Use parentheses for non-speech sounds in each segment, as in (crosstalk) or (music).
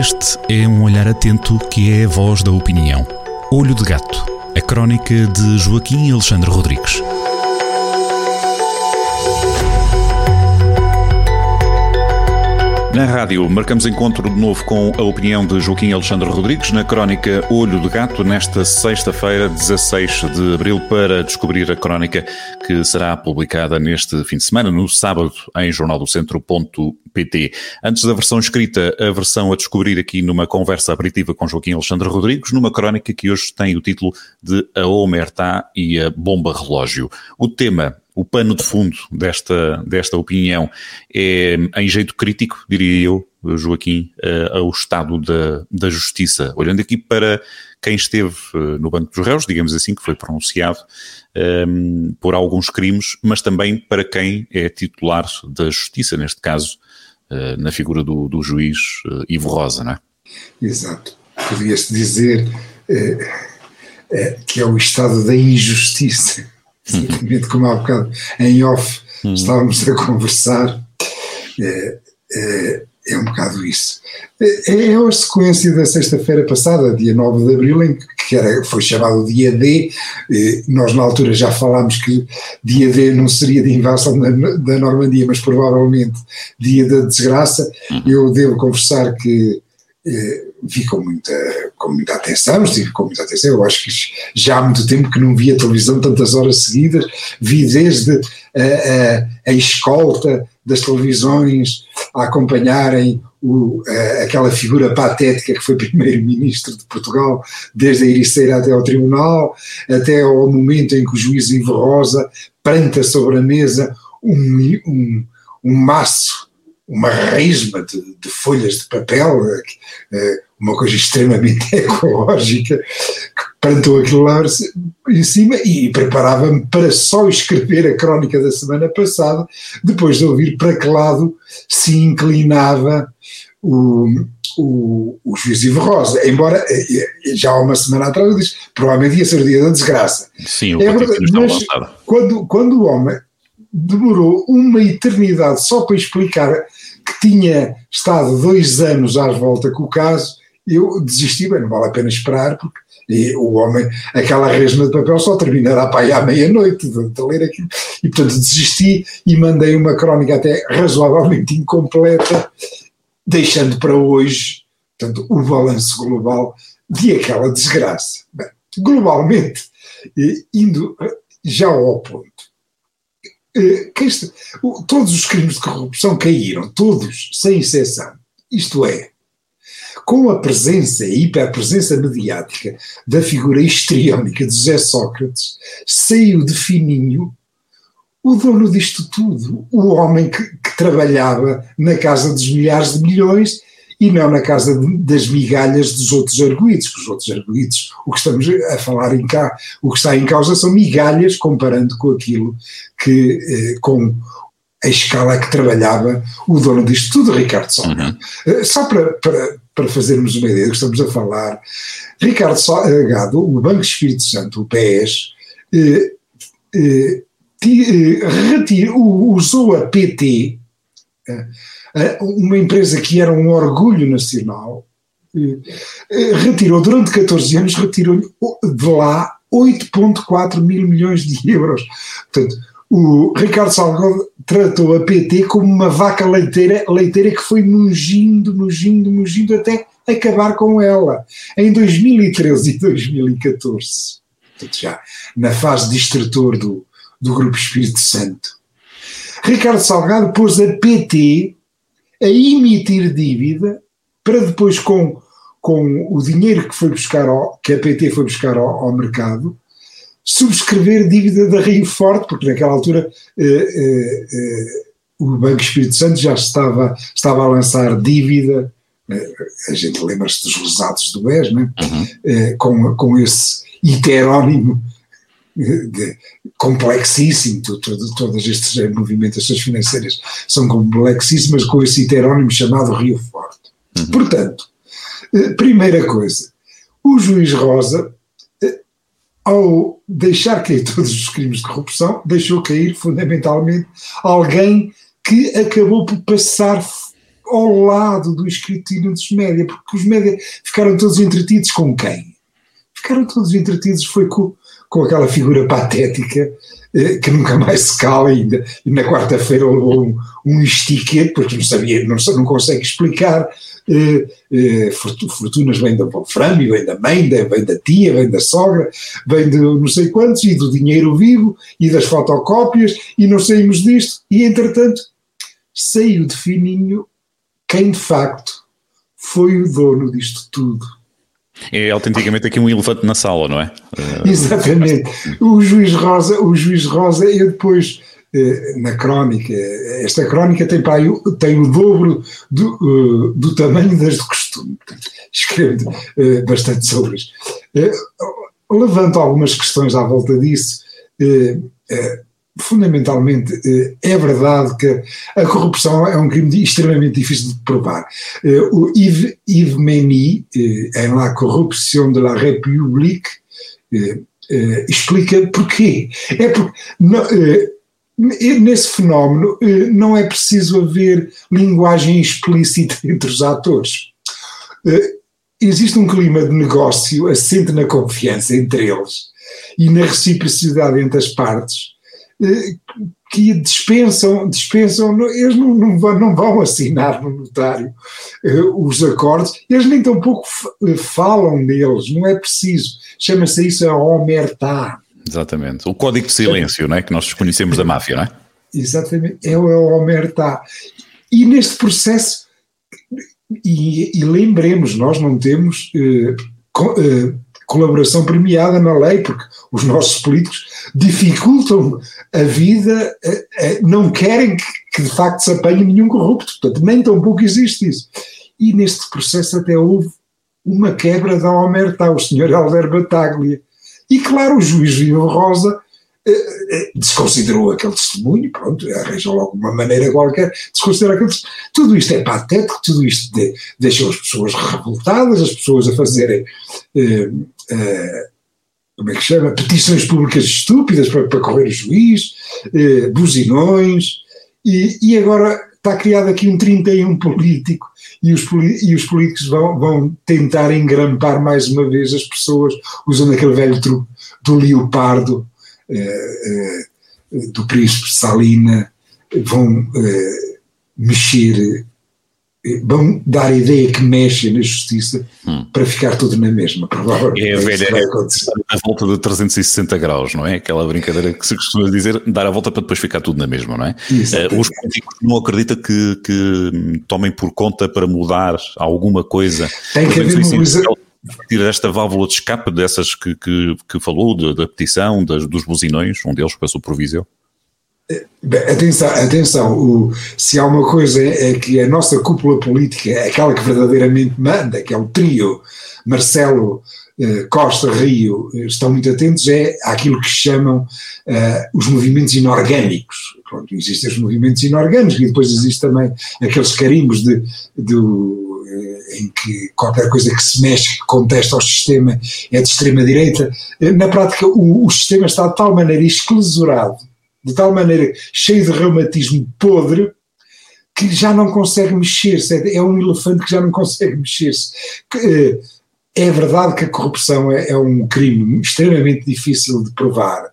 Este é um olhar atento que é a voz da opinião. Olho de Gato, a crónica de Joaquim Alexandre Rodrigues. Na rádio, marcamos encontro de novo com a opinião de Joaquim Alexandre Rodrigues na crónica Olho de Gato, nesta sexta-feira, 16 de abril, para descobrir a crónica que será publicada neste fim de semana, no sábado, em jornaldocentro.pt. Antes da versão escrita, a versão a descobrir aqui numa conversa aperitiva com Joaquim Alexandre Rodrigues, numa crónica que hoje tem o título de A Omertá e a Bomba Relógio. O tema o pano de fundo desta, desta opinião é, em jeito crítico, diria eu, Joaquim, uh, ao estado da, da justiça. Olhando aqui para quem esteve uh, no Banco dos Réus, digamos assim, que foi pronunciado um, ehm, por alguns crimes, mas também para quem é titular da justiça, neste caso, uh, na figura do, do juiz Ivo Rosa, não é? Exato. Podia-se dizer que é o estado da injustiça Simplesmente como há bocado em off uhum. estávamos a conversar, é, é, é, um bocado isso. É, é a sequência da sexta-feira passada, dia 9 de abril, em que era, foi chamado dia D. Nós na altura já falámos que dia D não seria de invasão da, da Normandia, mas provavelmente dia da desgraça. Uhum. Eu devo confessar que eh, vi com muita, com muita atenção, estive com muita atenção, eu acho que já há muito tempo que não via televisão tantas horas seguidas, vi desde a, a, a escolta das televisões a acompanharem o, a, aquela figura patética que foi (laughs) primeiro-ministro de Portugal, desde a Ericeira até ao tribunal, até ao momento em que o juiz Ivo Rosa planta sobre a mesa um, um, um maço uma resma de, de, folhas de papel, eh, uma coisa extremamente (laughs) ecológica, que plantou aquilo lá em cima e preparava-me para só escrever a crónica da semana passada, depois de ouvir para que lado se inclinava o, o, o juiz Ivo Rosa, embora eh, eh, já há uma semana atrás eu disse, provavelmente ia ser o dia da desgraça. Sim, o é verdade, mas quando, quando o homem demorou uma eternidade só para explicar que tinha estado dois anos às volta com o caso, eu desisti, bem, não vale a pena esperar, porque o homem, aquela resma de papel só terminará para aí à meia-noite de, de, ler aquilo. E portanto desisti e mandei uma crónica até razoavelmente incompleta, deixando para hoje, portanto, o balanço global de aquela desgraça. Bem, globalmente, indo já ao ponto, eh, este, todos os crimes de corrupção caíram, todos, sem exceção. Isto é, com a presença, a hiperpresença mediática da figura histriónica de José Sócrates, saiu de fininho o dono disto tudo, o homem que, que trabalhava na casa dos milhares de milhões e não na casa das migalhas dos outros arguídos, que os outros arguídos, o que estamos a falar em cá, o que está em causa são migalhas comparando com aquilo que, eh, com a escala que trabalhava o dono disto tudo, Ricardo Salgado. Uhum. Eh, só para, para, para fazermos uma ideia do que estamos a falar, Ricardo Salgado, o Banco Espírito Santo, o PES, eh, eh, eh retirou, usou a PT, eh, uma empresa que era um orgulho nacional, eh, retirou durante 14 anos, retirou de lá 8,4 mil milhões de euros. Portanto, o Ricardo Salgado tratou a PT como uma vaca leiteira, leiteira que foi mungindo, mungindo, mungindo até acabar com ela. Em 2013 e 2014, portanto já na fase de instrutor do, do Grupo Espírito Santo, Ricardo Salgado pôs a PT a emitir dívida para depois com, com o dinheiro que foi buscar ao, que a PT foi buscar ao, ao mercado subscrever dívida da Rio Forte, porque naquela altura eh, eh, eh, o Banco Espírito Santo já estava, estava a lançar dívida, eh, a gente lembra-se dos lesados do BES, né? Uhum. Eh, com, com esse heterónimo de, complexíssimo, todo, todas estas movimentações financeiras são complexíssimas com esse heterónimo chamado Rio Forte. Uhum. Portanto, eh, primeira coisa, o juiz Rosa, eh, ao deixar cair (laughs) todos os crimes de corrupção, deixou cair fundamentalmente alguém que acabou por passar ao lado do escrutínio dos média, porque os média ficaram todos entretidos com quem? Ficaram todos entretidos, foi com, com aquela figura patética eh, que nunca mais se cala ainda, e na quarta-feira levou um, um estiquete, porque não sabia, não, não consegue explicar, eh, eh, fortunas vêm da Wolframio, vem da mãe, vem da tia, vem da sogra, vem de não sei quantos, e do dinheiro vivo, e das fotocópias, e não saímos disto, e entretanto saiu de fininho quem de facto foi o dono disto tudo. É autenticamente aqui um elefante na sala, não é? (laughs) Exatamente. O juiz Rosa, o juiz Rosa, eu depois eh, na crónica, esta crónica tem, pá, tem o dobro do, eh, do tamanho das do costume. (laughs) Escrevo eh, bastante sobre isso. Levanto algumas questões à volta disso fundamentalmente eh, é verdade que a corrupção é um crime extremamente difícil de provar. Eh, o Yves, Yves Meny, eh, em La Corruption de la République, explica porquê. É porque nesse fenómeno não é preciso haver linguagem explícita (laughs) entre os atores. Existe um clima de negócio assente na confiança entre eles e na reciprocidade entre as partes que dispensam, dispensam eles não, não, vão, não vão assinar no notário uh, os acordos, eles nem tão pouco eh, falam deles, não é preciso. Chama-se isso a omertá. Exatamente. O código de silêncio, não é? Que nós desconhecemos da máfia, não é? Exatamente. É o omertá. E neste processo, e, e lembremos, nós não temos uh, uh, colaboração premiada na lei, porque os nossos políticos dificultam a vida, eh, eh, não querem que, de facto se apanhe nenhum corrupto, portanto, nem tão pouco existe isso. E neste processo até houve uma quebra da omerta, o senhor Alder Bataglia. E claro, o juiz Vivo Rosa desconsiderou aquele testemunho, pronto, arranjou logo uma maneira qualquer, desconsiderar aquele testemunho. Tudo isto é patético, tudo isto de, deixou as pessoas revoltadas, as pessoas a fazerem eh, eh, como é que chama, petições públicas estúpidas para, para correr o juiz, eh, buzinões, e, e, agora está criado aqui um 31 político e os, e os políticos vão, vão tentar engrampar mais uma vez as pessoas usando aquele velho truque do leopardo, eh, eh, do príncipe Salina, vão eh, mexer vão dar a ideia que mexe na justiça hum. para ficar tudo na mesma, provavelmente. É a velha é a volta de 360 graus, não é? Aquela brincadeira que se costuma dizer, dar a volta para depois ficar tudo na mesma, não é? Uh, os políticos não acreditam que, que, tomem por conta para mudar alguma coisa. Tem que haver mobilização. A partir desta válvula de escape dessas que, que, que falou, da, petição, das, dos buzinões, um deles passou por Viseu? Atenção, atenção o, se há uma coisa é que a nossa cúpula política, é aquela que verdadeiramente manda, que é o trio Marcelo Costa Rio, eh, estão muito atentos é àquilo que chamam uh, os movimentos inorgânicos. Pronto, existem os movimentos inorgânicos e depois existe também aqueles carimbos de, de em que qualquer coisa que se mexe, que contesta ao sistema, é de extrema-direita. Na prática, o, o sistema está de tal maneira esclesurado de tal maneira cheio de reumatismo podre que já não consegue mexer-se. É, é um elefante que já não (laughs) consegue mexer-se. Eh, é verdade que a corrupção é, é, um crime extremamente difícil de provar,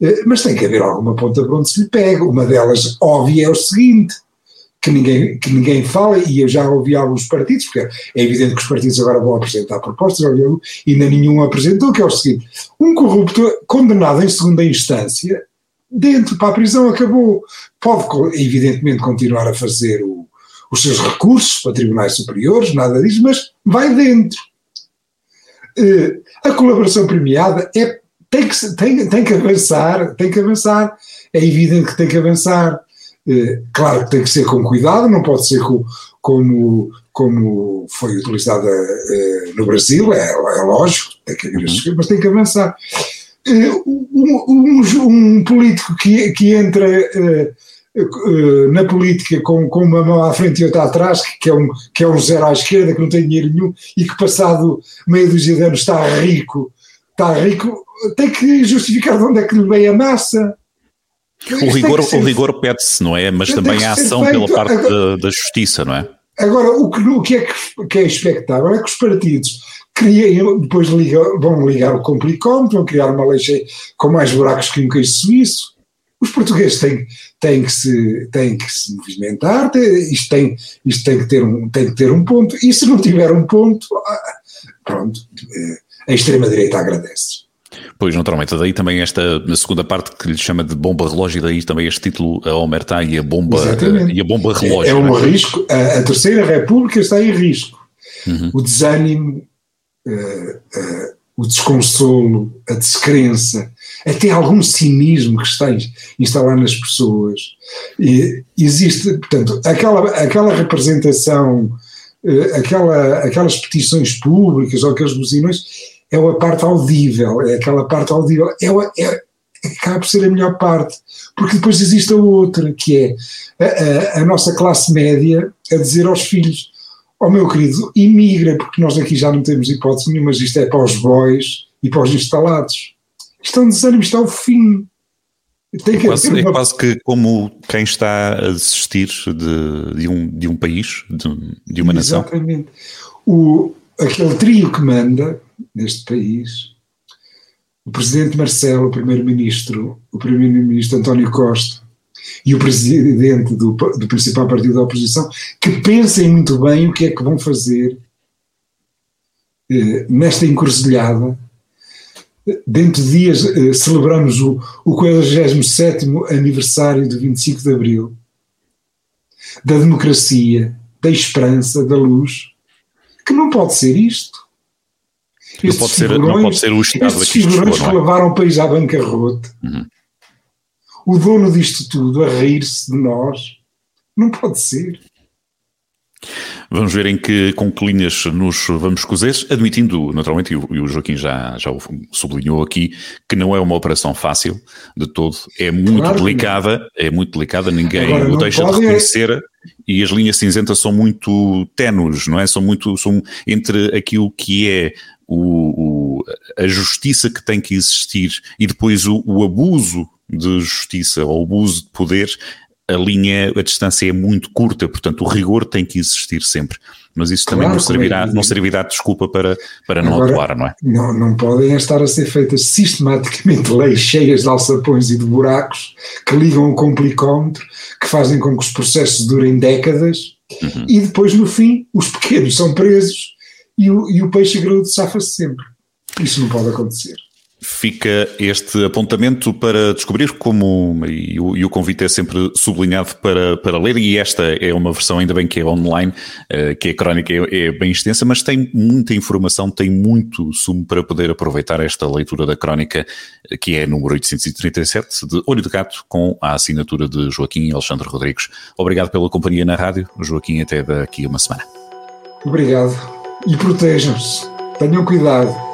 eh, mas tem que haver alguma ponta para onde se lhe pega. Uma delas, óbvia, é o seguinte. Que ninguém, que ninguém fala, e eu já ouvi alguns partidos, porque é evidente que os partidos agora vão apresentar propostas, e ainda nenhum apresentou, que é o seguinte: um corrupto condenado em segunda instância dentro para a prisão, acabou. Pode, evidentemente, continuar a fazer o, os seus recursos para tribunais superiores, nada disso, mas vai dentro. Uh, a colaboração premiada é, tem, que, tem, tem que avançar, tem que avançar, é evidente que tem que avançar. Uh, claro que tem que ser com cuidado, não pode ser com, como, como foi utilizada uh, no Brasil, é, é lógico, tem que uhum. mas tem que avançar. Um, um, um, político que, que entra na política com, com uma mão à frente e outra atrás, que é, um, que é um zero à esquerda, que não tem dinheiro nenhum e que passado meia dúzia de anos está rico, está rico, tem que justificar de onde é que lhe veio a massa. O rigor, o rigor pede-se, não é? Mas também a ação pela parte da, da, justiça, não é? Agora, o que, o que é que, que, é expectável é que os partidos criem, depois liga, vão ligar o complicómetro, vão criar uma lei com mais buracos que um queijo suíço. Os portugueses têm, têm, que, se, têm que se movimentar, isto, tem, isto tem, que ter um, tem que ter um ponto, e se não tiver um ponto, ah, pronto, eh, a extrema-direita agradece. Pois, naturalmente, daí também esta segunda parte que lhe chama de bomba relógio, daí também este título, a Omertá e a bomba, e a bomba relógio. É, é um é? risco, a, a, Terceira República está em risco. Uhum. O desânimo, uh, uh, o desconsolo, a descrença, até algum cinismo que está instalado nas pessoas. E existe, portanto, aquela, aquela representação, uh, aquela, aquelas petições públicas ou aqueles buzinões é a parte audível, é aquela parte audível, é, é, acaba por ser a melhor parte, porque depois existe a outra, que é a, a, a nossa classe média a dizer aos filhos, ó oh, meu querido, imigra, porque nós aqui já não temos hipótese nenhuma, isto é para os boys e para os instalados. Isto é um desânimo, isto é o fim. Tem que é, quase, uma... é quase que como quem está a desistir de, de, um, de um país, de, de uma nação. Exatamente. O, aquele trio que manda, neste país, o presidente Marcelo, o primeiro-ministro, o primeiro-ministro António Costa e o presidente do, do principal partido da oposição, que pensem muito bem o que é que vão fazer eh, nesta encruzilhada. Dentro de dias eh, celebramos o, o 47 aniversário do 25 de Abril, da democracia, da esperança, da luz, que não pode ser isto. Não pode, ser, não pode ser o Estado estes figurões que levaram o país à bancarrota. Uhum. O dono disto tudo a rir-se de nós. Não pode ser. Vamos ver em que, com que linhas nos vamos cozer, admitindo, naturalmente, e o, Joaquim já, já o sublinhou aqui, que não é uma operação fácil de todo, é muito claro delicada, é muito delicada, ninguém Agora, o deixa de é reconhecer, é... e as linhas cinzentas são muito tenues, não é? São muito, são entre aquilo que é o, o, a justiça que tem que existir e depois o, o abuso de justiça ou abuso de poder, a linha, a distância é muito curta, portanto o rigor tem que existir sempre. Mas isso claro, também não servirá, é não servirá de desculpa para, para não Agora, atuar, não é? Não, não podem estar a ser feitas sistematicamente (laughs) leis cheias de alçapões e de buracos que ligam o complicómetro, que fazem com que os processos durem décadas uhum. e depois no fim os pequenos são presos e o, e o peixe graúdo safa-se sempre. Isso não pode acontecer. Fica este apontamento para descobrir como, e o, e o, convite é sempre sublinhado para, para ler, e esta é uma versão, ainda bem que é online, uh, que a crónica é, é, bem extensa, mas tem muita informação, tem muito sumo para poder aproveitar esta leitura da crónica, que é número 837, de Olho de Gato, com a assinatura de Joaquim Alexandre Rodrigues. Obrigado pela companhia na rádio, Joaquim, até daqui a uma semana. Obrigado e protejam-se. Tenham cuidado.